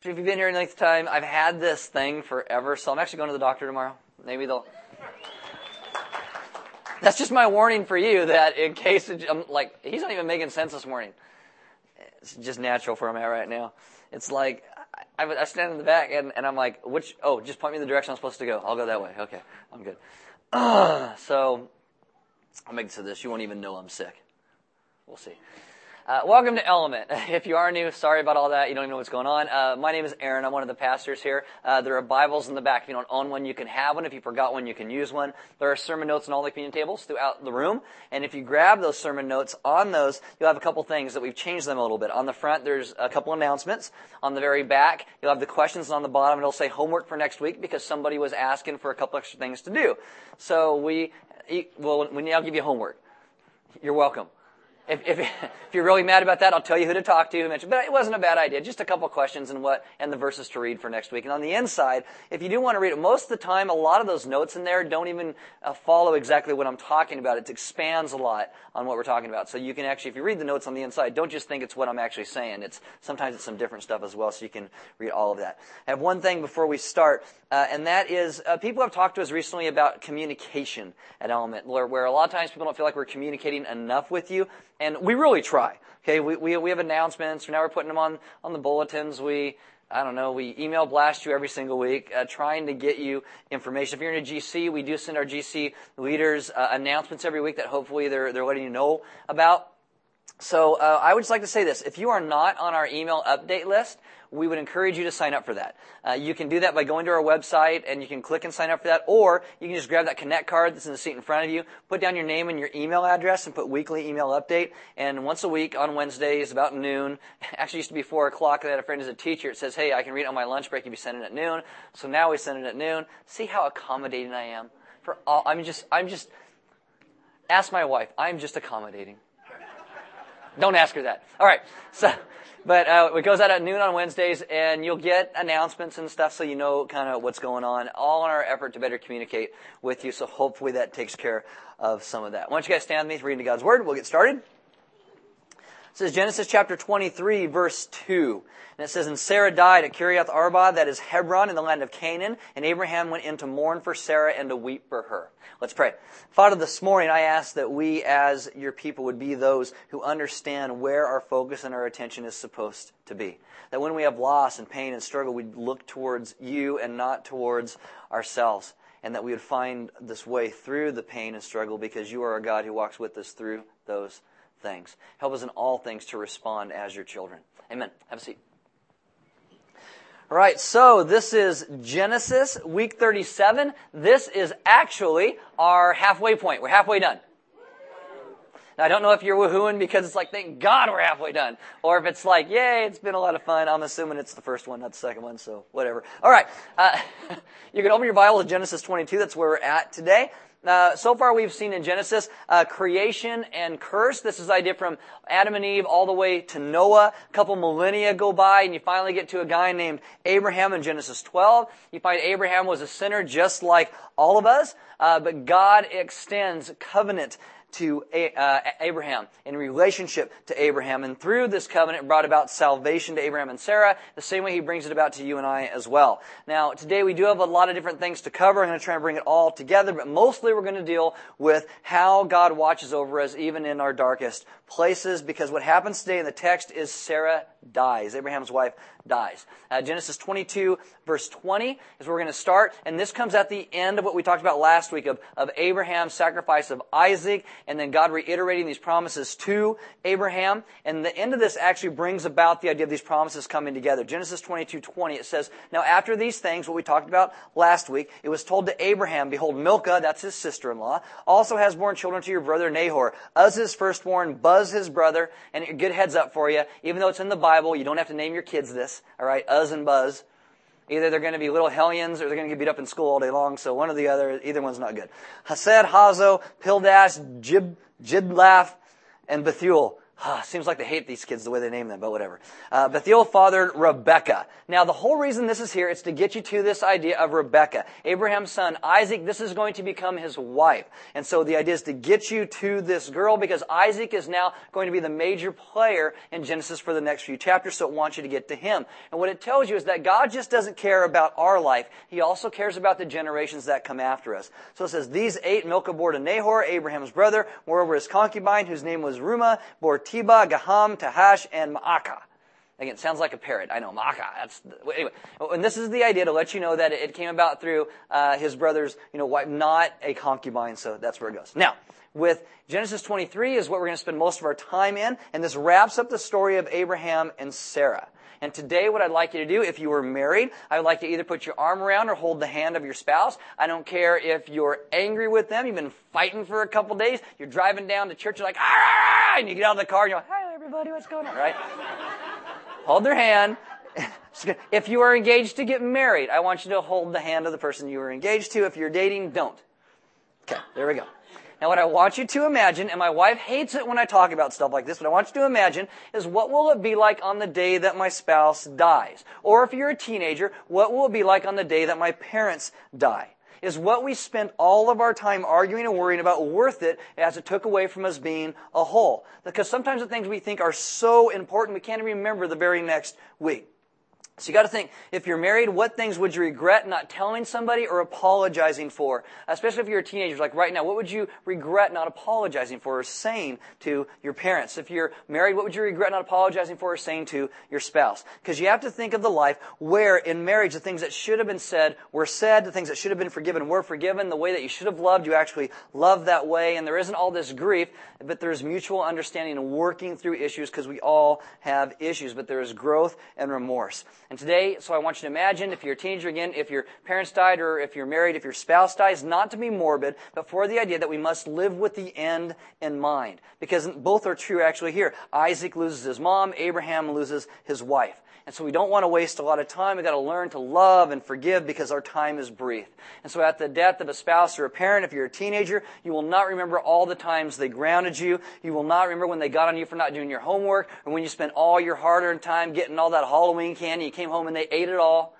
If you've been here any length of time, I've had this thing forever, so I'm actually going to the doctor tomorrow. Maybe they'll. That's just my warning for you that in case I'm like he's not even making sense this morning. It's just natural for me right now. It's like I, I stand in the back and, and I'm like, which? Oh, just point me in the direction I'm supposed to go. I'll go that way. Okay, I'm good. Uh, so I'll make it so this. You won't even know I'm sick. We'll see. Uh, welcome to Element. If you are new, sorry about all that. You don't even know what's going on. Uh, my name is Aaron. I'm one of the pastors here. Uh, there are Bibles in the back. If you don't own one, you can have one. If you forgot one, you can use one. There are sermon notes on all the communion tables throughout the room. And if you grab those sermon notes on those, you'll have a couple things that we've changed them a little bit. On the front, there's a couple announcements. On the very back, you'll have the questions. on the bottom, it'll say homework for next week because somebody was asking for a couple extra things to do. So we, well, we now give you homework. You're welcome. If, if, if, you're really mad about that, I'll tell you who to talk to. But it wasn't a bad idea. Just a couple questions and what and the verses to read for next week. And on the inside, if you do want to read it, most of the time, a lot of those notes in there don't even uh, follow exactly what I'm talking about. It expands a lot on what we're talking about. So you can actually, if you read the notes on the inside, don't just think it's what I'm actually saying. It's sometimes it's some different stuff as well. So you can read all of that. I have one thing before we start, uh, and that is uh, people have talked to us recently about communication at Element, where, where a lot of times people don't feel like we're communicating enough with you. And we really try. Okay, we, we, we have announcements. Now we're putting them on, on the bulletins. We, I don't know, we email blast you every single week, uh, trying to get you information. If you're in a GC, we do send our GC leaders uh, announcements every week that hopefully they're, they're letting you know about. So uh, I would just like to say this. If you are not on our email update list, we would encourage you to sign up for that. Uh, you can do that by going to our website and you can click and sign up for that, or you can just grab that Connect card that's in the seat in front of you, put down your name and your email address, and put weekly email update. And once a week on Wednesdays, about noon, actually used to be four o'clock. I had a friend who's a teacher. It says, "Hey, I can read on my lunch break. You can be sending it at noon." So now we send it at noon. See how accommodating I am for all. I'm just, I'm just. Ask my wife. I'm just accommodating. Don't ask her that. All right. So, but uh, it goes out at noon on Wednesdays, and you'll get announcements and stuff, so you know kind of what's going on. All in our effort to better communicate with you. So hopefully that takes care of some of that. Why don't you guys stand with me, reading God's word? We'll get started. It says Genesis chapter 23 verse 2. And it says, And Sarah died at Kiriath Arba, that is Hebron in the land of Canaan, and Abraham went in to mourn for Sarah and to weep for her. Let's pray. Father, this morning I ask that we as your people would be those who understand where our focus and our attention is supposed to be. That when we have loss and pain and struggle, we'd look towards you and not towards ourselves. And that we would find this way through the pain and struggle because you are a God who walks with us through those things. Help us in all things to respond as your children. Amen. Have a seat. All right, so this is Genesis week 37. This is actually our halfway point. We're halfway done. Now, I don't know if you're woohooing because it's like, thank God we're halfway done. Or if it's like, yay, it's been a lot of fun. I'm assuming it's the first one, not the second one, so whatever. All right. Uh, you can open your Bible to Genesis 22. That's where we're at today. Uh, so far we've seen in Genesis uh, creation and curse. This is idea from Adam and Eve all the way to Noah. A couple millennia go by and you finally get to a guy named Abraham in Genesis 12. You find Abraham was a sinner just like all of us, uh, but God extends covenant to uh, Abraham, in relationship to Abraham. And through this covenant brought about salvation to Abraham and Sarah, the same way he brings it about to you and I as well. Now, today we do have a lot of different things to cover. I'm going to try and bring it all together, but mostly we're going to deal with how God watches over us even in our darkest places, because what happens today in the text is Sarah dies. Abraham's wife dies. Uh, Genesis 22 verse 20 is where we're going to start. And this comes at the end of what we talked about last week of, of Abraham's sacrifice of Isaac and then God reiterating these promises to Abraham. And the end of this actually brings about the idea of these promises coming together. Genesis 22 20, it says, Now after these things, what we talked about last week, it was told to Abraham, Behold, Milcah, that's his sister-in-law, also has born children to your brother Nahor. Uz his firstborn, Buzz his brother, and good heads up for you, even though it's in the Bible, you don't have to name your kids this, alright? Uz and Buzz. Either they're going to be little hellions or they're going to get beat up in school all day long, so one or the other, either one's not good. Hased, Hazo, Pildash, Jib, Jidlaph, and Bethuel. Seems like they hate these kids the way they name them, but whatever. Uh, Bethuel fathered Rebecca. Now, the whole reason this is here is to get you to this idea of Rebecca. Abraham's son, Isaac, this is going to become his wife. And so the idea is to get you to this girl because Isaac is now going to be the major player in Genesis for the next few chapters, so it wants you to get to him. And what it tells you is that God just doesn't care about our life. He also cares about the generations that come after us. So it says, these eight Milcah bore to Nahor, Abraham's brother, moreover his concubine, whose name was Reumah, bore Tebah, Gaham, Tahash, and Ma'aka. Again, sounds like a parrot. I know, Maacah. That's anyway. And this is the idea to let you know that it came about through uh, his brother's, you know, wife, not a concubine. So that's where it goes. Now, with Genesis 23 is what we're going to spend most of our time in, and this wraps up the story of Abraham and Sarah. And today, what I'd like you to do, if you were married, I would like you to either put your arm around or hold the hand of your spouse. I don't care if you're angry with them, you've been fighting for a couple days, you're driving down to church, you're like, ah, and you get out of the car and you're like, hi everybody, what's going on, right? hold their hand. If you are engaged to get married, I want you to hold the hand of the person you are engaged to. If you're dating, don't. Okay, there we go. Now what I want you to imagine, and my wife hates it when I talk about stuff like this, but I want you to imagine is what will it be like on the day that my spouse dies? Or if you're a teenager, what will it be like on the day that my parents die? Is what we spent all of our time arguing and worrying about worth it as it took away from us being a whole? Because sometimes the things we think are so important we can't even remember the very next week. So you got to think, if you're married, what things would you regret not telling somebody or apologizing for? Especially if you're a teenager, like right now, what would you regret not apologizing for or saying to your parents? If you're married, what would you regret not apologizing for or saying to your spouse? Because you have to think of the life where in marriage the things that should have been said were said, the things that should have been forgiven were forgiven, the way that you should have loved, you actually love that way, and there isn't all this grief, but there's mutual understanding and working through issues because we all have issues, but there is growth and remorse. And today, so I want you to imagine if you're a teenager again, if your parents died or if you're married, if your spouse dies, not to be morbid, but for the idea that we must live with the end in mind. Because both are true actually here. Isaac loses his mom, Abraham loses his wife. And so we don't want to waste a lot of time. We've got to learn to love and forgive because our time is brief. And so at the death of a spouse or a parent, if you're a teenager, you will not remember all the times they grounded you. You will not remember when they got on you for not doing your homework or when you spent all your hard-earned time getting all that Halloween candy. You came home and they ate it all.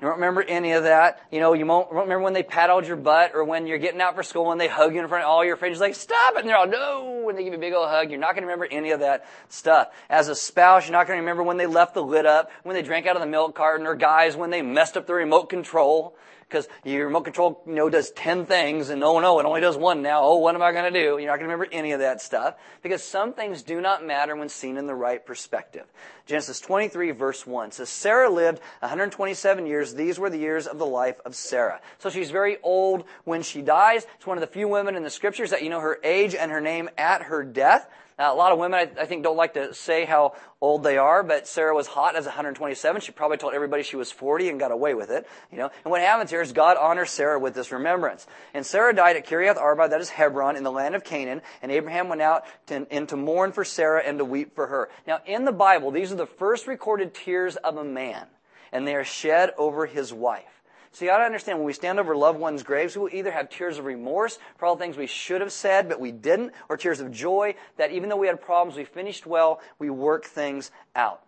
You don't remember any of that. You know, you won't remember when they paddled your butt or when you're getting out for school and they hug you in front of all your friends. Like, stop it. And they're all, no. And they give you a big old hug. You're not going to remember any of that stuff. As a spouse, you're not going to remember when they left the lid up, when they drank out of the milk carton, or guys, when they messed up the remote control because your remote control, you know, does 10 things and oh no, it only does one now. Oh, what am I going to do? You're not going to remember any of that stuff because some things do not matter when seen in the right perspective. Genesis 23 verse 1 says, Sarah lived 127 years. These were the years of the life of Sarah. So she's very old when she dies. It's one of the few women in the scriptures that you know her age and her name at her death. Now, a lot of women, I, I, think, don't like to say how old they are, but Sarah was hot as 127. She probably told everybody she was 40 and got away with it, you know. And what happens here is God honors Sarah with this remembrance. And Sarah died at Kiriath Arba, that is Hebron, in the land of Canaan, and Abraham went out to, in to mourn for Sarah and to weep for her. Now, in the Bible, these are the first recorded tears of a man, and they are shed over his wife. So you ought to understand when we stand over loved ones' graves, we will either have tears of remorse for all the things we should have said, but we didn't, or tears of joy that even though we had problems, we finished well, we worked things out.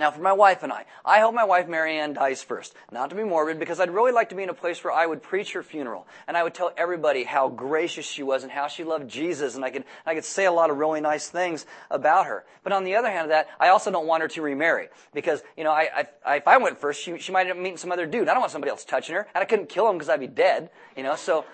Now, for my wife and I, I hope my wife Marianne dies first. Not to be morbid, because I'd really like to be in a place where I would preach her funeral and I would tell everybody how gracious she was and how she loved Jesus, and I could I could say a lot of really nice things about her. But on the other hand of that, I also don't want her to remarry because you know, I, I if I went first, she she might end up meeting some other dude. I don't want somebody else touching her, and I couldn't kill him because I'd be dead. You know, so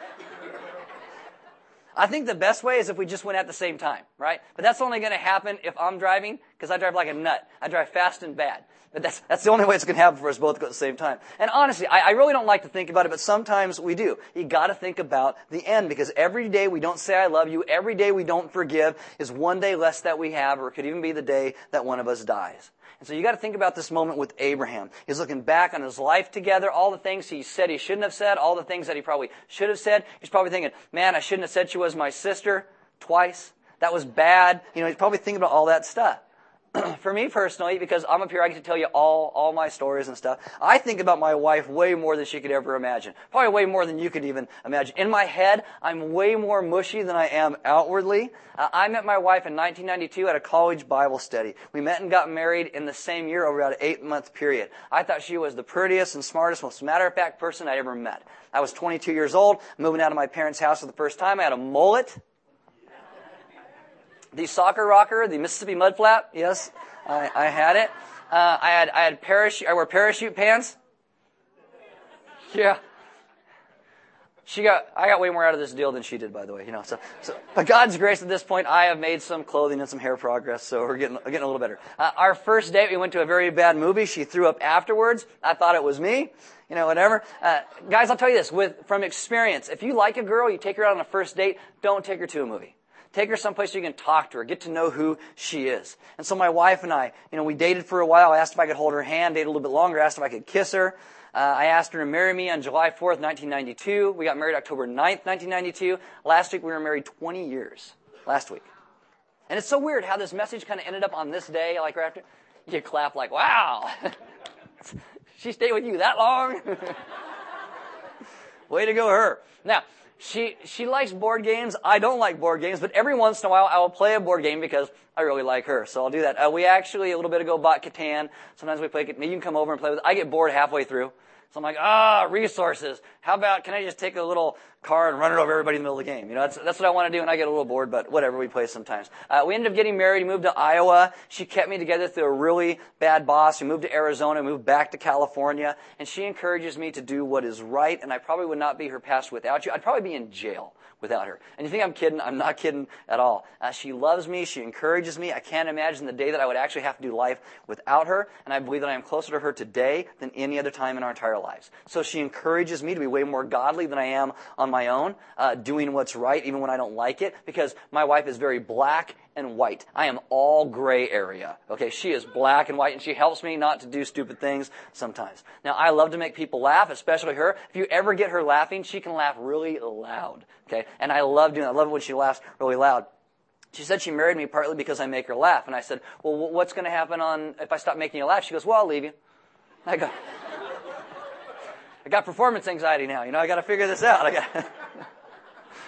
I think the best way is if we just went at the same time, right? But that's only going to happen if I'm driving, because I drive like a nut. I drive fast and bad. But that's, that's the only way it's going to happen for us both to go at the same time. And honestly, I, I really don't like to think about it, but sometimes we do. You got to think about the end, because every day we don't say I love you, every day we don't forgive is one day less that we have, or it could even be the day that one of us dies. And so you got to think about this moment with Abraham. He's looking back on his life together, all the things he said he shouldn't have said, all the things that he probably should have said. He's probably thinking, man, I shouldn't have said she was my sister twice. That was bad. You know, he's probably thinking about all that stuff. for me personally, because I'm up here, I get to tell you all, all my stories and stuff. I think about my wife way more than she could ever imagine. Probably way more than you could even imagine. In my head, I'm way more mushy than I am outwardly. Uh, I met my wife in 1992 at a college Bible study. We met and got married in the same year over about an eight month period. I thought she was the prettiest and smartest, most matter of fact person I ever met. I was 22 years old, moving out of my parents' house for the first time. I had a mullet the soccer rocker, the Mississippi mud flap. Yes, I, I had it. Uh, I had I had parachute. I wear parachute pants. Yeah. She got, I got way more out of this deal than she did, by the way, you know, so, so, God's grace at this point, I have made some clothing and some hair progress, so we're getting, getting a little better. Uh, our first date, we went to a very bad movie. She threw up afterwards. I thought it was me, you know, whatever. Uh, guys, I'll tell you this, with, from experience, if you like a girl, you take her out on a first date, don't take her to a movie. Take her someplace so you can talk to her, get to know who she is. And so my wife and I, you know, we dated for a while. I asked if I could hold her hand, dated a little bit longer, asked if I could kiss her. Uh, I asked her to marry me on July 4th, 1992. We got married October 9th, 1992. Last week we were married 20 years. Last week. And it's so weird how this message kind of ended up on this day, like right after. You clap like, wow. she stayed with you that long? Way to go, her. Now, she, she likes board games. I don't like board games, but every once in a while I will play a board game because I really like her. So I'll do that. Uh, we actually, a little bit ago, bought Catan. Sometimes we play, Maybe you can come over and play with. I get bored halfway through. So I'm like, ah, resources. How about, can I just take a little car and run it over everybody in the middle of the game? You know, that's, that's what I want to do, and I get a little bored, but whatever, we play sometimes. Uh, we ended up getting married. We moved to Iowa. She kept me together through a really bad boss. We moved to Arizona, moved back to California, and she encourages me to do what is right, and I probably would not be her pastor without you. I'd probably be in jail without her. And you think I'm kidding? I'm not kidding at all. Uh, she loves me. She encourages me. I can't imagine the day that I would actually have to do life without her. And I believe that I am closer to her today than any other time in our entire lives. So she encourages me to be way more godly than I am on my own, uh, doing what's right even when I don't like it, because my wife is very black and white. I am all gray area. Okay, she is black and white, and she helps me not to do stupid things sometimes. Now, I love to make people laugh, especially her. If you ever get her laughing, she can laugh really loud. Okay, and I love doing that. I love it when she laughs really loud. She said she married me partly because I make her laugh, and I said, "Well, what's going to happen on if I stop making you laugh?" She goes, "Well, I'll leave you." I go, "I got performance anxiety now. You know, I got to figure this out. I got."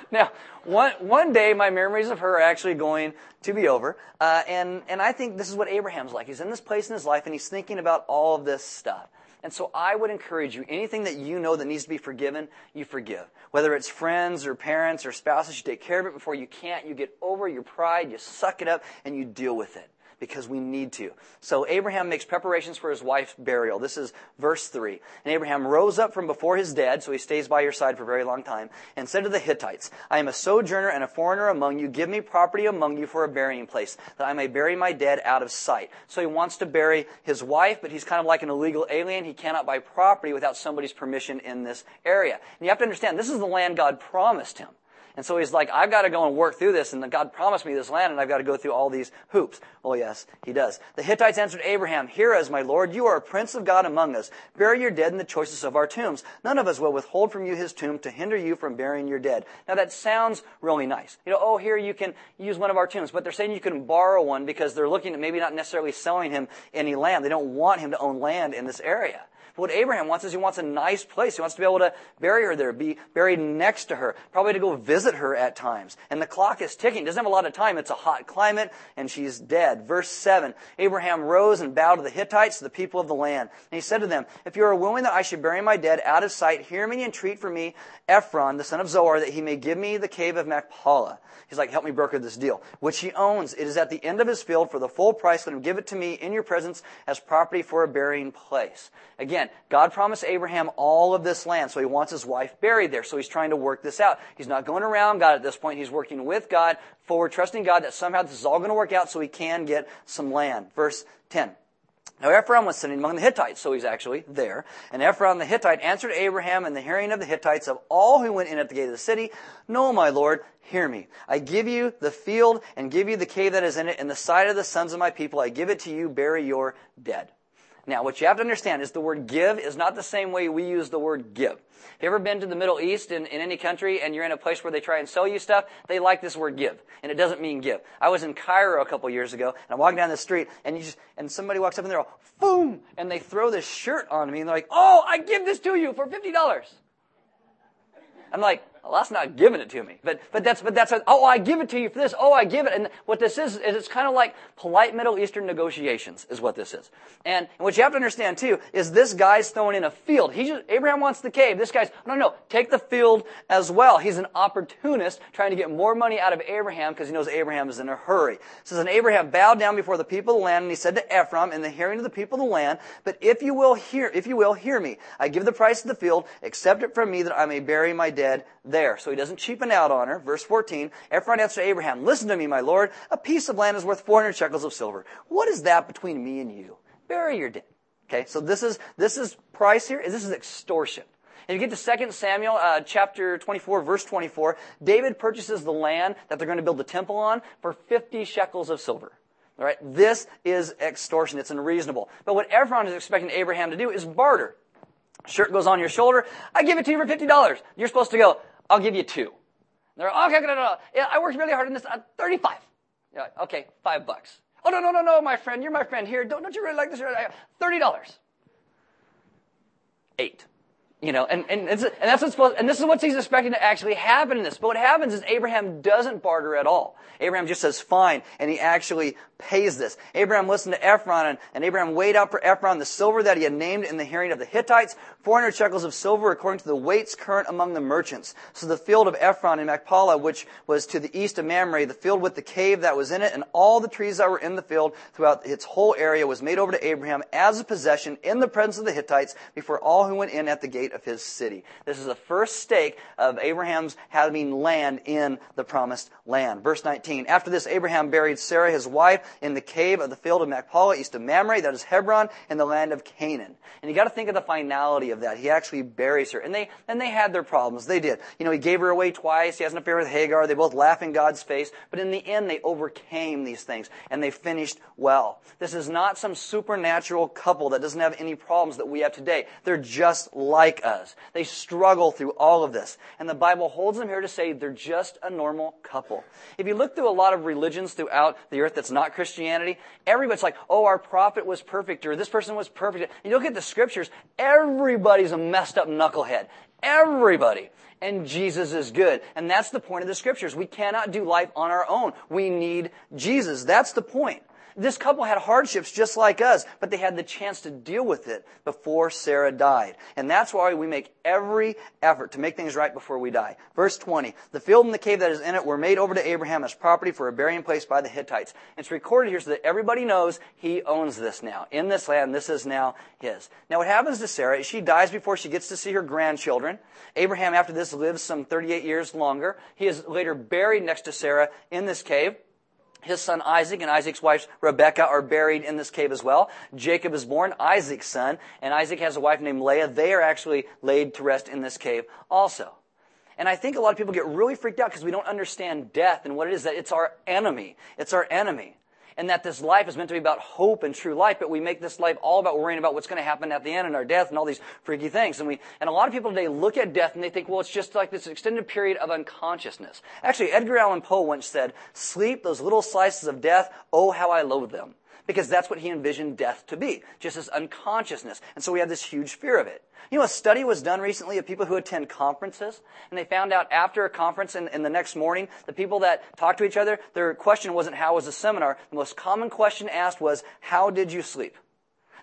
now, one, one day my memories of her are actually going to be over. Uh, and, and I think this is what Abraham's like. He's in this place in his life and he's thinking about all of this stuff. And so I would encourage you, anything that you know that needs to be forgiven, you forgive. Whether it's friends or parents or spouses, you take care of it before you can't. You get over your pride, you suck it up, and you deal with it because we need to. So Abraham makes preparations for his wife's burial. This is verse 3. And Abraham rose up from before his dead, so he stays by your side for a very long time, and said to the Hittites, I am a sojourner and a foreigner among you. Give me property among you for a burying place, that I may bury my dead out of sight. So he wants to bury his wife, but he's kind of like an illegal alien. He cannot buy property without somebody's permission in this area. And you have to understand, this is the land God promised him. And so he's like, I've got to go and work through this, and God promised me this land, and I've got to go through all these hoops. Oh, yes, he does. The Hittites answered Abraham, Hear us, my Lord, you are a prince of God among us. Bury your dead in the choicest of our tombs. None of us will withhold from you his tomb to hinder you from burying your dead. Now that sounds really nice. You know, oh, here you can use one of our tombs, but they're saying you can borrow one because they're looking at maybe not necessarily selling him any land. They don't want him to own land in this area. But what Abraham wants is he wants a nice place. He wants to be able to bury her there, be buried next to her, probably to go visit her at times. And the clock is ticking. He doesn't have a lot of time. It's a hot climate, and she's dead. Verse 7 Abraham rose and bowed to the Hittites, the people of the land. And he said to them, If you are willing that I should bury my dead out of sight, hear me and entreat for me Ephron, the son of Zohar, that he may give me the cave of Machpelah. He's like, Help me broker this deal, which he owns. It is at the end of his field for the full price. Let him give it to me in your presence as property for a burying place. Again, God promised Abraham all of this land, so he wants his wife buried there. So he's trying to work this out. He's not going around God at this point. He's working with God, forward, trusting God that somehow this is all going to work out so he can get some land. Verse 10. Now Ephron was sitting among the Hittites, so he's actually there. And Ephron the Hittite answered Abraham in the hearing of the Hittites of all who went in at the gate of the city, No, my Lord, hear me. I give you the field and give you the cave that is in it, and the side of the sons of my people. I give it to you, bury your dead. Now, what you have to understand is the word give is not the same way we use the word give. Have you ever been to the Middle East in, in any country and you're in a place where they try and sell you stuff? They like this word give. And it doesn't mean give. I was in Cairo a couple years ago and I'm walking down the street and you just, and somebody walks up and they're all, boom! And they throw this shirt on me and they're like, oh, I give this to you for $50. I'm like, that's not giving it to me. But, but that's, but that's, a, oh, I give it to you for this. Oh, I give it. And what this is, is it's kind of like polite Middle Eastern negotiations is what this is. And, and what you have to understand too is this guy's throwing in a field. He just, Abraham wants the cave. This guy's, no, no, take the field as well. He's an opportunist trying to get more money out of Abraham because he knows Abraham is in a hurry. It says, and Abraham bowed down before the people of the land and he said to Ephraim in the hearing of the people of the land, but if you will hear, if you will hear me, I give the price of the field, accept it from me that I may bury my dead there. So he doesn't cheapen out on her. Verse 14, Ephron answered Abraham, listen to me, my lord. A piece of land is worth 400 shekels of silver. What is that between me and you? Bury your dead. Okay, so this is, this is price here. This is extortion. If you get to 2 Samuel uh, chapter 24, verse 24, David purchases the land that they're going to build the temple on for 50 shekels of silver. All right, this is extortion. It's unreasonable. But what Ephron is expecting Abraham to do is barter. Shirt goes on your shoulder. I give it to you for $50. You're supposed to go, I'll give you two. They're like, okay, no, no, no. Yeah, I worked really hard on this. Uh, 35. You're like, okay, five bucks. Oh, no, no, no, no, my friend. You're my friend here. Don't, don't you really like this? $30. Eight. You know, and, and, and that's what's supposed, and this is what he's expecting to actually happen in this. But what happens is Abraham doesn't barter at all. Abraham just says fine, and he actually pays this. Abraham listened to Ephron, and, and Abraham weighed out for Ephron the silver that he had named in the hearing of the Hittites, 400 shekels of silver according to the weights current among the merchants. So the field of Ephron in Machpelah, which was to the east of Mamre, the field with the cave that was in it, and all the trees that were in the field throughout its whole area was made over to Abraham as a possession in the presence of the Hittites before all who went in at the gate of his city. This is the first stake of Abraham's having land in the promised land. Verse 19. After this, Abraham buried Sarah, his wife, in the cave of the field of Machpelah, east of Mamre, that is Hebron, in the land of Canaan. And you got to think of the finality of that. He actually buries her, and they and they had their problems. They did. You know, he gave her away twice. He has an affair with Hagar. They both laugh in God's face, but in the end, they overcame these things and they finished well. This is not some supernatural couple that doesn't have any problems that we have today. They're just like us. They struggle through all of this, and the Bible holds them here to say they're just a normal couple. If you look through a lot of religions throughout the earth that's not Christianity, everybody's like, oh, our prophet was perfect, or this person was perfect. You look at the scriptures, everybody's a messed up knucklehead. Everybody. And Jesus is good. And that's the point of the scriptures. We cannot do life on our own. We need Jesus. That's the point. This couple had hardships just like us, but they had the chance to deal with it before Sarah died. And that's why we make every effort to make things right before we die. Verse 20. The field and the cave that is in it were made over to Abraham as property for a burying place by the Hittites. It's recorded here so that everybody knows he owns this now. In this land, this is now his. Now what happens to Sarah is she dies before she gets to see her grandchildren. Abraham after this lives some 38 years longer. He is later buried next to Sarah in this cave. His son Isaac and Isaac's wife Rebekah are buried in this cave as well. Jacob is born, Isaac's son, and Isaac has a wife named Leah. They are actually laid to rest in this cave also. And I think a lot of people get really freaked out because we don't understand death and what it is that it's our enemy. It's our enemy and that this life is meant to be about hope and true life, but we make this life all about worrying about what's going to happen at the end and our death and all these freaky things. And we, and a lot of people today look at death and they think, well, it's just like this extended period of unconsciousness. Actually, Edgar Allan Poe once said, sleep, those little slices of death, oh, how I loathe them because that's what he envisioned death to be, just as unconsciousness. And so we have this huge fear of it. You know, a study was done recently of people who attend conferences, and they found out after a conference and, the next morning, the people that talked to each other, their question wasn't how was the seminar. The most common question asked was, how did you sleep?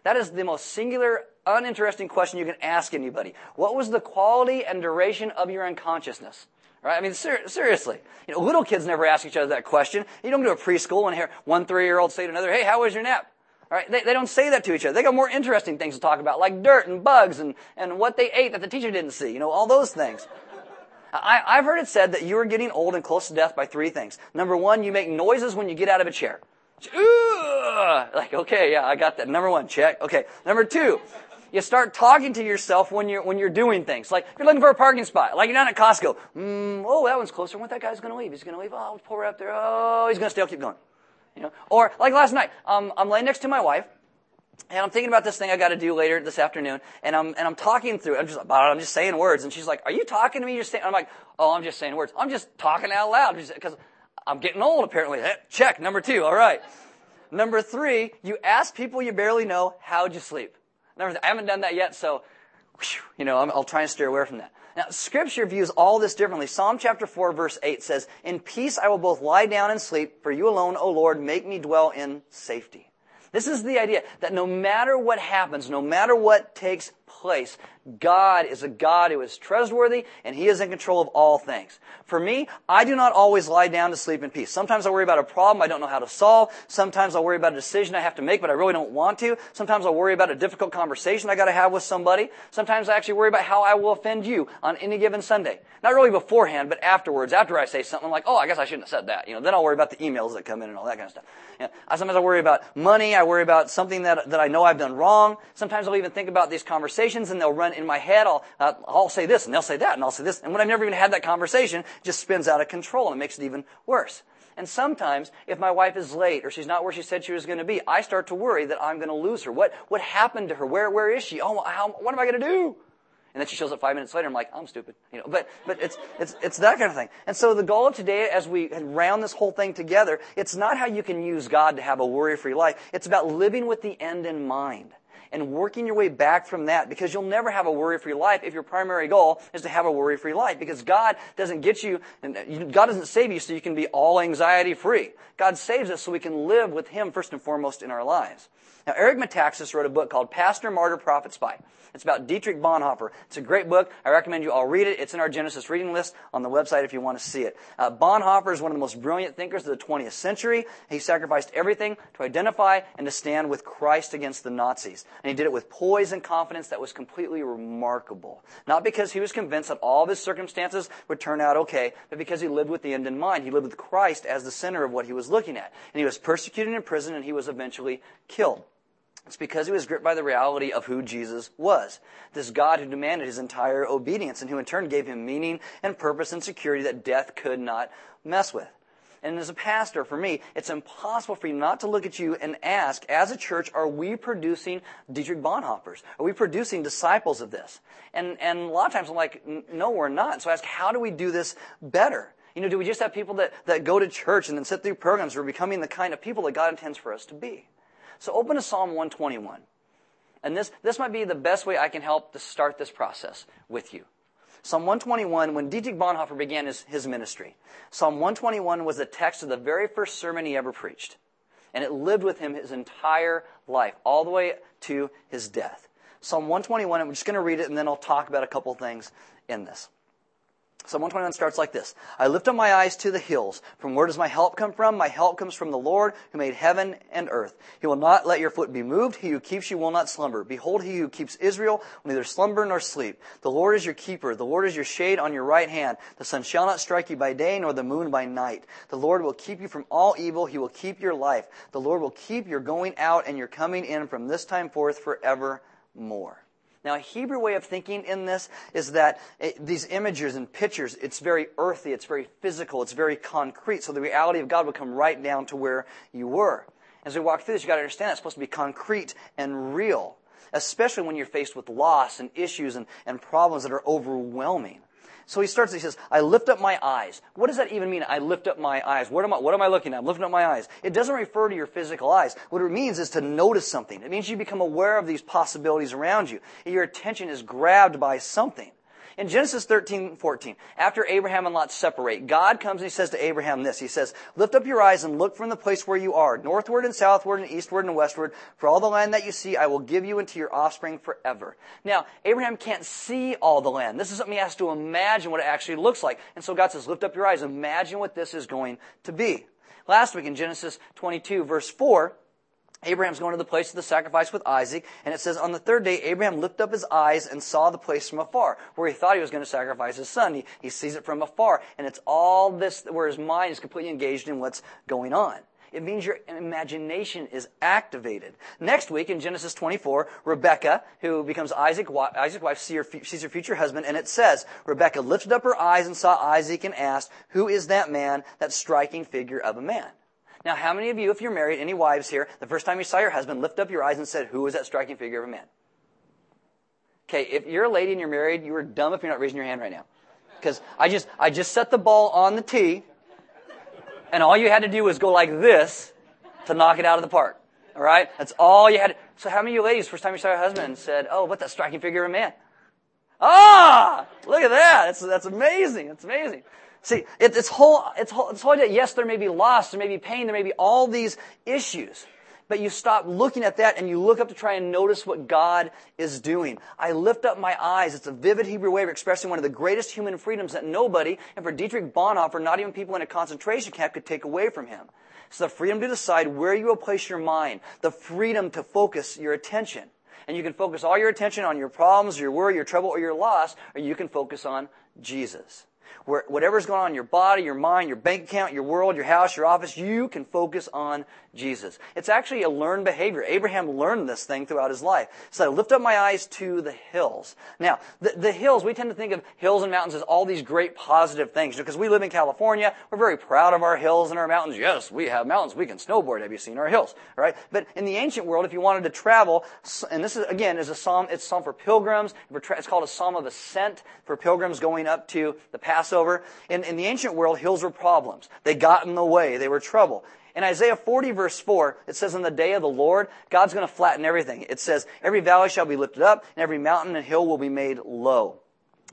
That is the most singular, uninteresting question you can ask anybody. What was the quality and duration of your unconsciousness? Right? I mean, ser- seriously. You know, little kids never ask each other that question. You don't go to a preschool and hear one three-year-old say to another, hey, how was your nap? All right? They, they don't say that to each other. They got more interesting things to talk about, like dirt and bugs and, and what they ate that the teacher didn't see. You know, all those things. I, I've heard it said that you are getting old and close to death by three things. Number one, you make noises when you get out of a chair. Ooh, like, okay, yeah, I got that. Number one, check. Okay. Number two, you start talking to yourself when you're when you're doing things. Like if you're looking for a parking spot. Like you're not at Costco. Mm, oh, that one's closer. What that guy's going to leave? He's going to leave. Oh, I'll pull her up there. Oh, he's going to stay. I'll keep going. You know. Or like last night, um, I'm laying next to my wife, and I'm thinking about this thing I got to do later this afternoon, and I'm and I'm talking through. It. I'm just about it. I'm just saying words, and she's like, "Are you talking to me? You're saying?" I'm like, "Oh, I'm just saying words. I'm just talking out loud because I'm getting old. Apparently, check number two. All right. Number three, you ask people you barely know, "How'd you sleep?" I haven't done that yet, so you know, I'll try and steer away from that. Now, Scripture views all this differently. Psalm chapter 4 verse 8 says, In peace I will both lie down and sleep, for you alone, O Lord, make me dwell in safety. This is the idea that no matter what happens, no matter what takes place, God is a God who is trustworthy and He is in control of all things. For me, I do not always lie down to sleep in peace. Sometimes I worry about a problem I don't know how to solve. Sometimes I'll worry about a decision I have to make, but I really don't want to. Sometimes I'll worry about a difficult conversation I gotta have with somebody. Sometimes I actually worry about how I will offend you on any given Sunday. Not really beforehand, but afterwards. After I say something, I'm like, oh, I guess I shouldn't have said that. You know, then I'll worry about the emails that come in and all that kind of stuff. You know, sometimes I worry about money. I worry about something that, that I know I've done wrong. Sometimes I'll even think about these conversations and they'll run in my head. I'll, uh, I'll say this and they'll say that and I'll say this. And when I've never even had that conversation, just spins out of control and it makes it even worse. And sometimes, if my wife is late or she's not where she said she was going to be, I start to worry that I'm going to lose her. What, what happened to her? Where, where is she? Oh, how, what am I going to do? And then she shows up five minutes later. I'm like, I'm stupid, you know. But but it's it's it's that kind of thing. And so the goal of today, as we round this whole thing together, it's not how you can use God to have a worry-free life. It's about living with the end in mind and working your way back from that because you'll never have a worry-free life if your primary goal is to have a worry-free life because God doesn't get you, and uh, God doesn't save you so you can be all anxiety-free. God saves us so we can live with Him first and foremost in our lives. Now, Eric Metaxas wrote a book called Pastor, Martyr, Prophet, Spy. It's about Dietrich Bonhoeffer. It's a great book. I recommend you all read it. It's in our Genesis reading list on the website if you want to see it. Uh, Bonhoeffer is one of the most brilliant thinkers of the 20th century. He sacrificed everything to identify and to stand with Christ against the Nazis. And he did it with poise and confidence that was completely remarkable. Not because he was convinced that all of his circumstances would turn out okay, but because he lived with the end in mind. He lived with Christ as the center of what he was looking at. And he was persecuted in prison and he was eventually killed. It's because he was gripped by the reality of who Jesus was. This God who demanded his entire obedience and who in turn gave him meaning and purpose and security that death could not mess with. And as a pastor, for me, it's impossible for you not to look at you and ask, as a church, are we producing Dietrich Bonhoeffers? Are we producing disciples of this? And, and a lot of times I'm like, no, we're not. So I ask, how do we do this better? You know, do we just have people that, that go to church and then sit through programs? We're becoming the kind of people that God intends for us to be. So open to Psalm 121. And this, this might be the best way I can help to start this process with you. Psalm 121, when Dietrich Bonhoeffer began his, his ministry, Psalm 121 was the text of the very first sermon he ever preached. And it lived with him his entire life, all the way to his death. Psalm 121, I'm just going to read it and then I'll talk about a couple things in this. Psalm 121 starts like this. I lift up my eyes to the hills. From where does my help come from? My help comes from the Lord who made heaven and earth. He will not let your foot be moved. He who keeps you will not slumber. Behold, he who keeps Israel will neither slumber nor sleep. The Lord is your keeper. The Lord is your shade on your right hand. The sun shall not strike you by day nor the moon by night. The Lord will keep you from all evil. He will keep your life. The Lord will keep your going out and your coming in from this time forth forevermore. Now, a Hebrew way of thinking in this is that it, these images and pictures, it's very earthy, it's very physical, it's very concrete. So the reality of God would come right down to where you were. As we walk through this, you got to understand it's supposed to be concrete and real, especially when you're faced with loss and issues and, and problems that are overwhelming. So he starts, he says, I lift up my eyes. What does that even mean? I lift up my eyes. What am I, what am I looking at? I'm lifting up my eyes. It doesn't refer to your physical eyes. What it means is to notice something. It means you become aware of these possibilities around you. Your attention is grabbed by something. In Genesis 13, 14, after Abraham and Lot separate, God comes and he says to Abraham this. He says, Lift up your eyes and look from the place where you are, northward and southward and eastward and westward. For all the land that you see, I will give you into your offspring forever. Now, Abraham can't see all the land. This is something he has to imagine what it actually looks like. And so God says, Lift up your eyes. Imagine what this is going to be. Last week in Genesis 22, verse 4, Abraham's going to the place of the sacrifice with Isaac, and it says, On the third day, Abraham lifted up his eyes and saw the place from afar, where he thought he was going to sacrifice his son. He, he sees it from afar, and it's all this where his mind is completely engaged in what's going on. It means your imagination is activated. Next week in Genesis 24, Rebecca, who becomes Isaac, Isaac's wife, sees her future husband, and it says, Rebecca lifted up her eyes and saw Isaac and asked, Who is that man, that striking figure of a man? Now, how many of you, if you're married, any wives here, the first time you saw your husband, lift up your eyes and said, Who is that striking figure of a man? Okay, if you're a lady and you're married, you are dumb if you're not raising your hand right now. Because I just, I just set the ball on the tee, and all you had to do was go like this to knock it out of the park. All right? That's all you had. So how many of you ladies, first time you saw your husband, said, Oh, what that striking figure of a man? Ah! Look at that. That's, that's amazing. That's amazing. See, it, it's whole, it's whole, it's whole idea. Yes, there may be loss, there may be pain, there may be all these issues. But you stop looking at that and you look up to try and notice what God is doing. I lift up my eyes. It's a vivid Hebrew way of expressing one of the greatest human freedoms that nobody, and for Dietrich Bonhoeffer, not even people in a concentration camp could take away from him. It's the freedom to decide where you will place your mind, the freedom to focus your attention. And you can focus all your attention on your problems, your worry, your trouble, or your loss, or you can focus on Jesus where whatever's going on in your body, your mind, your bank account, your world, your house, your office, you can focus on Jesus. It's actually a learned behavior. Abraham learned this thing throughout his life. So I lift up my eyes to the hills. Now, the, the hills, we tend to think of hills and mountains as all these great positive things. Because we live in California, we're very proud of our hills and our mountains. Yes, we have mountains. We can snowboard. Have you seen our hills? Right? But in the ancient world, if you wanted to travel, and this is, again, is a psalm, it's a psalm for pilgrims. It's called a psalm of ascent for pilgrims going up to the Passover. In, in the ancient world, hills were problems. They got in the way. They were trouble. In Isaiah 40 verse 4, it says, in the day of the Lord, God's going to flatten everything. It says, every valley shall be lifted up, and every mountain and hill will be made low.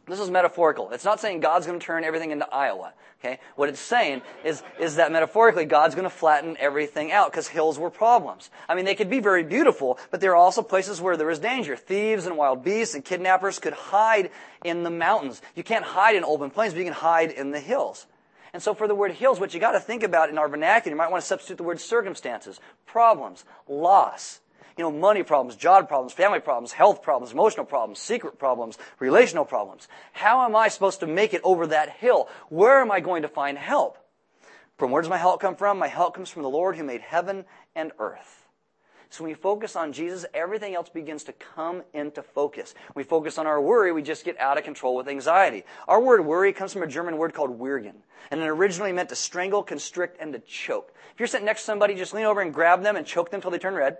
This is metaphorical. It's not saying God's going to turn everything into Iowa. Okay? What it's saying is, is that metaphorically God's going to flatten everything out because hills were problems. I mean, they could be very beautiful, but there are also places where there is danger. Thieves and wild beasts and kidnappers could hide in the mountains. You can't hide in open plains, but you can hide in the hills. And so for the word hills, what you got to think about in our vernacular, you might want to substitute the word circumstances, problems, loss. You know, money problems, job problems, family problems, health problems, emotional problems, secret problems, relational problems. How am I supposed to make it over that hill? Where am I going to find help? From where does my help come from? My help comes from the Lord who made heaven and earth. So when we focus on Jesus, everything else begins to come into focus. When we focus on our worry, we just get out of control with anxiety. Our word worry comes from a German word called würgen, and it originally meant to strangle, constrict, and to choke. If you're sitting next to somebody, just lean over and grab them and choke them until they turn red.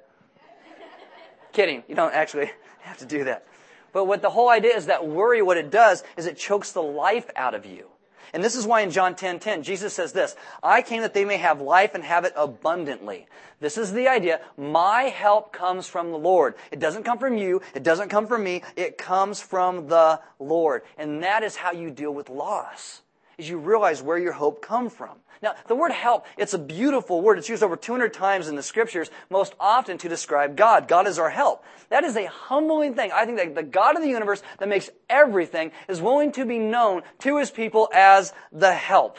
Kidding. You don't actually have to do that. But what the whole idea is that worry, what it does is it chokes the life out of you. And this is why in John 10:10 10, 10, Jesus says this, I came that they may have life and have it abundantly. This is the idea. My help comes from the Lord. It doesn't come from you. It doesn't come from me. It comes from the Lord. And that is how you deal with loss. Is you realize where your hope comes from. Now, the word help, it's a beautiful word. It's used over 200 times in the scriptures, most often to describe God. God is our help. That is a humbling thing. I think that the God of the universe that makes everything is willing to be known to his people as the help.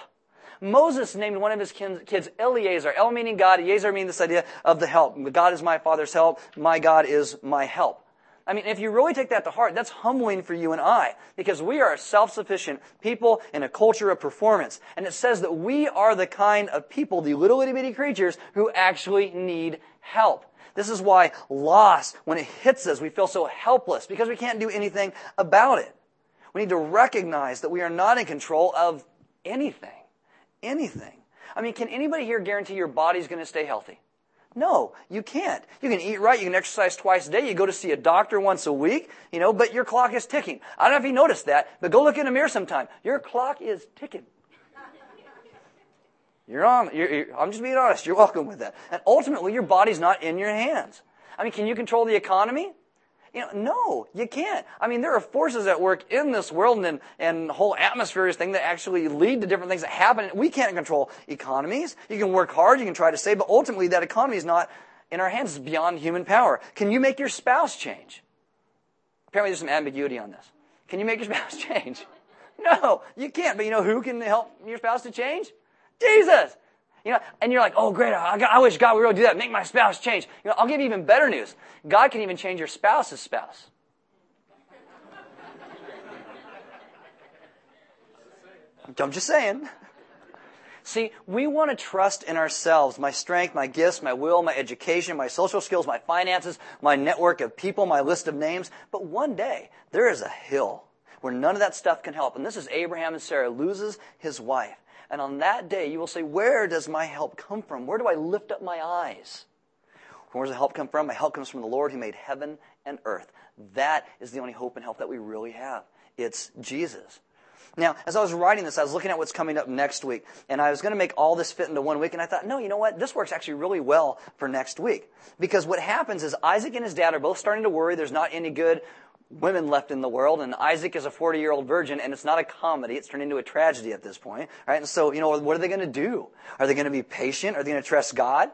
Moses named one of his kids Eliezer. El meaning God, Eliezer meaning this idea of the help. God is my father's help. My God is my help. I mean, if you really take that to heart, that's humbling for you and I because we are self-sufficient people in a culture of performance. And it says that we are the kind of people, the little itty bitty creatures who actually need help. This is why loss, when it hits us, we feel so helpless because we can't do anything about it. We need to recognize that we are not in control of anything. Anything. I mean, can anybody here guarantee your body's going to stay healthy? No, you can't. You can eat right, you can exercise twice a day, you go to see a doctor once a week, you know, but your clock is ticking. I don't know if you noticed that, but go look in the mirror sometime. Your clock is ticking. You're on, you're, you're, I'm just being honest, you're welcome with that. And ultimately, your body's not in your hands. I mean, can you control the economy? You know, no, you can't. I mean, there are forces at work in this world and, and whole atmospheres thing that actually lead to different things that happen. We can't control economies. You can work hard, you can try to save, but ultimately that economy is not in our hands. It's beyond human power. Can you make your spouse change? Apparently there's some ambiguity on this. Can you make your spouse change? No, you can't. But you know who can help your spouse to change? Jesus. You know, and you're like, oh, great, I, I wish God would really do that, make my spouse change. You know, I'll give you even better news. God can even change your spouse's spouse. I'm just saying. See, we want to trust in ourselves, my strength, my gifts, my will, my education, my social skills, my finances, my network of people, my list of names. But one day, there is a hill where none of that stuff can help. And this is Abraham and Sarah loses his wife. And on that day, you will say, Where does my help come from? Where do I lift up my eyes? Where does the help come from? My help comes from the Lord who made heaven and earth. That is the only hope and help that we really have. It's Jesus. Now, as I was writing this, I was looking at what's coming up next week, and I was going to make all this fit into one week, and I thought, no, you know what? This works actually really well for next week. Because what happens is Isaac and his dad are both starting to worry there's not any good women left in the world, and Isaac is a 40 year old virgin, and it's not a comedy. It's turned into a tragedy at this point. Right? And so, you know, what are they going to do? Are they going to be patient? Are they going to trust God?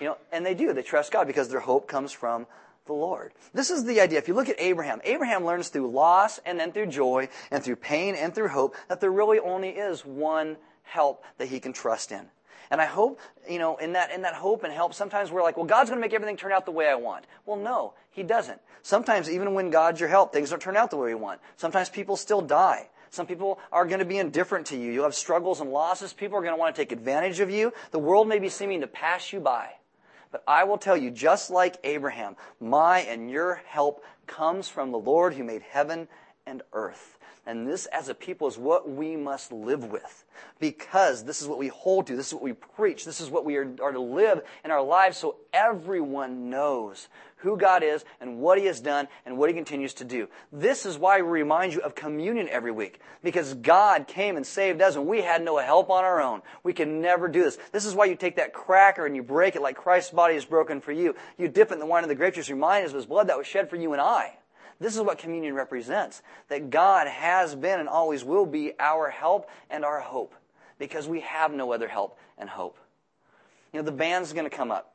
You know, and they do. They trust God because their hope comes from the Lord. This is the idea. If you look at Abraham, Abraham learns through loss and then through joy and through pain and through hope that there really only is one help that he can trust in. And I hope, you know, in that, in that hope and help, sometimes we're like, well, God's going to make everything turn out the way I want. Well, no, He doesn't. Sometimes, even when God's your help, things don't turn out the way we want. Sometimes people still die. Some people are going to be indifferent to you. You'll have struggles and losses. People are going to want to take advantage of you. The world may be seeming to pass you by. But I will tell you, just like Abraham, my and your help comes from the Lord who made heaven and earth. And this, as a people, is what we must live with. Because this is what we hold to. This is what we preach. This is what we are, are, to live in our lives so everyone knows who God is and what He has done and what He continues to do. This is why we remind you of communion every week. Because God came and saved us and we had no help on our own. We can never do this. This is why you take that cracker and you break it like Christ's body is broken for you. You dip it in the wine of the grape juice, remind us of His blood that was shed for you and I. This is what communion represents. That God has been and always will be our help and our hope. Because we have no other help and hope. You know, the band's going to come up.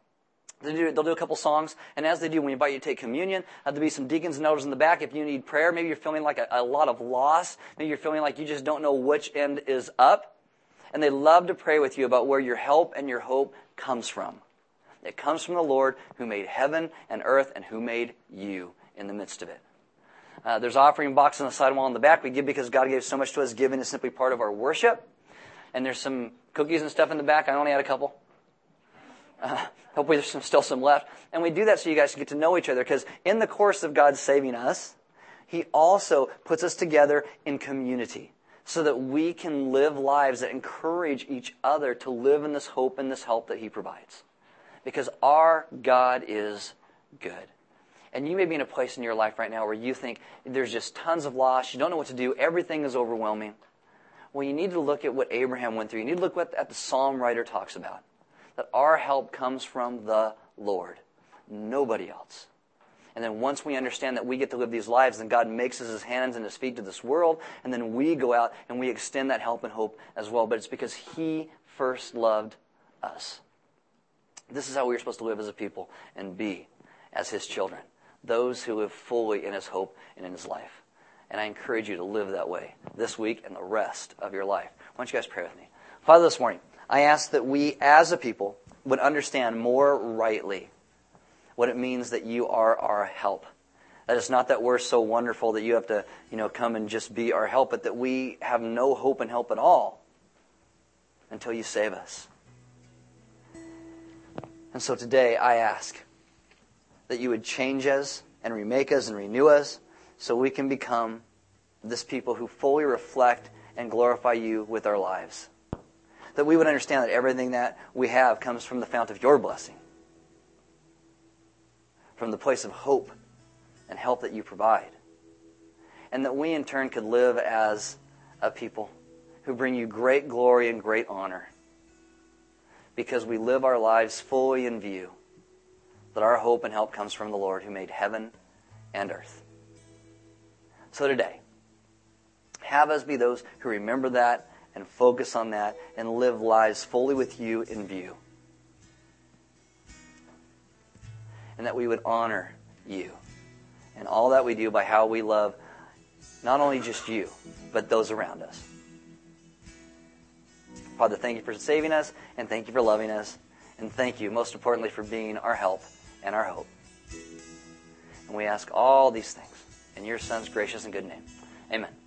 They'll do, they'll do, a couple songs, and as they do, we invite you to take communion. Uh, there'll be some deacons and elders in the back if you need prayer. Maybe you're feeling like a, a lot of loss. Maybe you're feeling like you just don't know which end is up. And they love to pray with you about where your help and your hope comes from. It comes from the Lord who made heaven and earth and who made you in the midst of it. Uh, there's offering box on the side wall in the back. We give because God gave so much to us. Giving is simply part of our worship. And there's some cookies and stuff in the back. I only had a couple. Uh, hopefully there's some, still some left. And we do that so you guys can get to know each other because in the course of God saving us, He also puts us together in community so that we can live lives that encourage each other to live in this hope and this help that He provides. Because our God is good. And you may be in a place in your life right now where you think there's just tons of loss, you don't know what to do, everything is overwhelming. Well, you need to look at what Abraham went through. You need to look at what the psalm writer talks about. That our help comes from the Lord, nobody else. And then once we understand that we get to live these lives, then God makes us his hands and his feet to this world, and then we go out and we extend that help and hope as well. But it's because he first loved us. This is how we're supposed to live as a people and be as his children those who live fully in his hope and in his life. And I encourage you to live that way this week and the rest of your life. Why don't you guys pray with me? Father, this morning, I ask that we as a people would understand more rightly what it means that you are our help. That it's not that we're so wonderful that you have to, you know, come and just be our help, but that we have no hope and help at all until you save us. And so today I ask that you would change us and remake us and renew us so we can become this people who fully reflect and glorify you with our lives. That we would understand that everything that we have comes from the fount of your blessing, from the place of hope and help that you provide. And that we in turn could live as a people who bring you great glory and great honor because we live our lives fully in view that our hope and help comes from the Lord who made heaven and earth. So today, have us be those who remember that and focus on that and live lives fully with you in view. And that we would honor you and all that we do by how we love not only just you, but those around us. Father, thank you for saving us and thank you for loving us. And thank you, most importantly, for being our help and our hope. And we ask all these things in your Son's gracious and good name.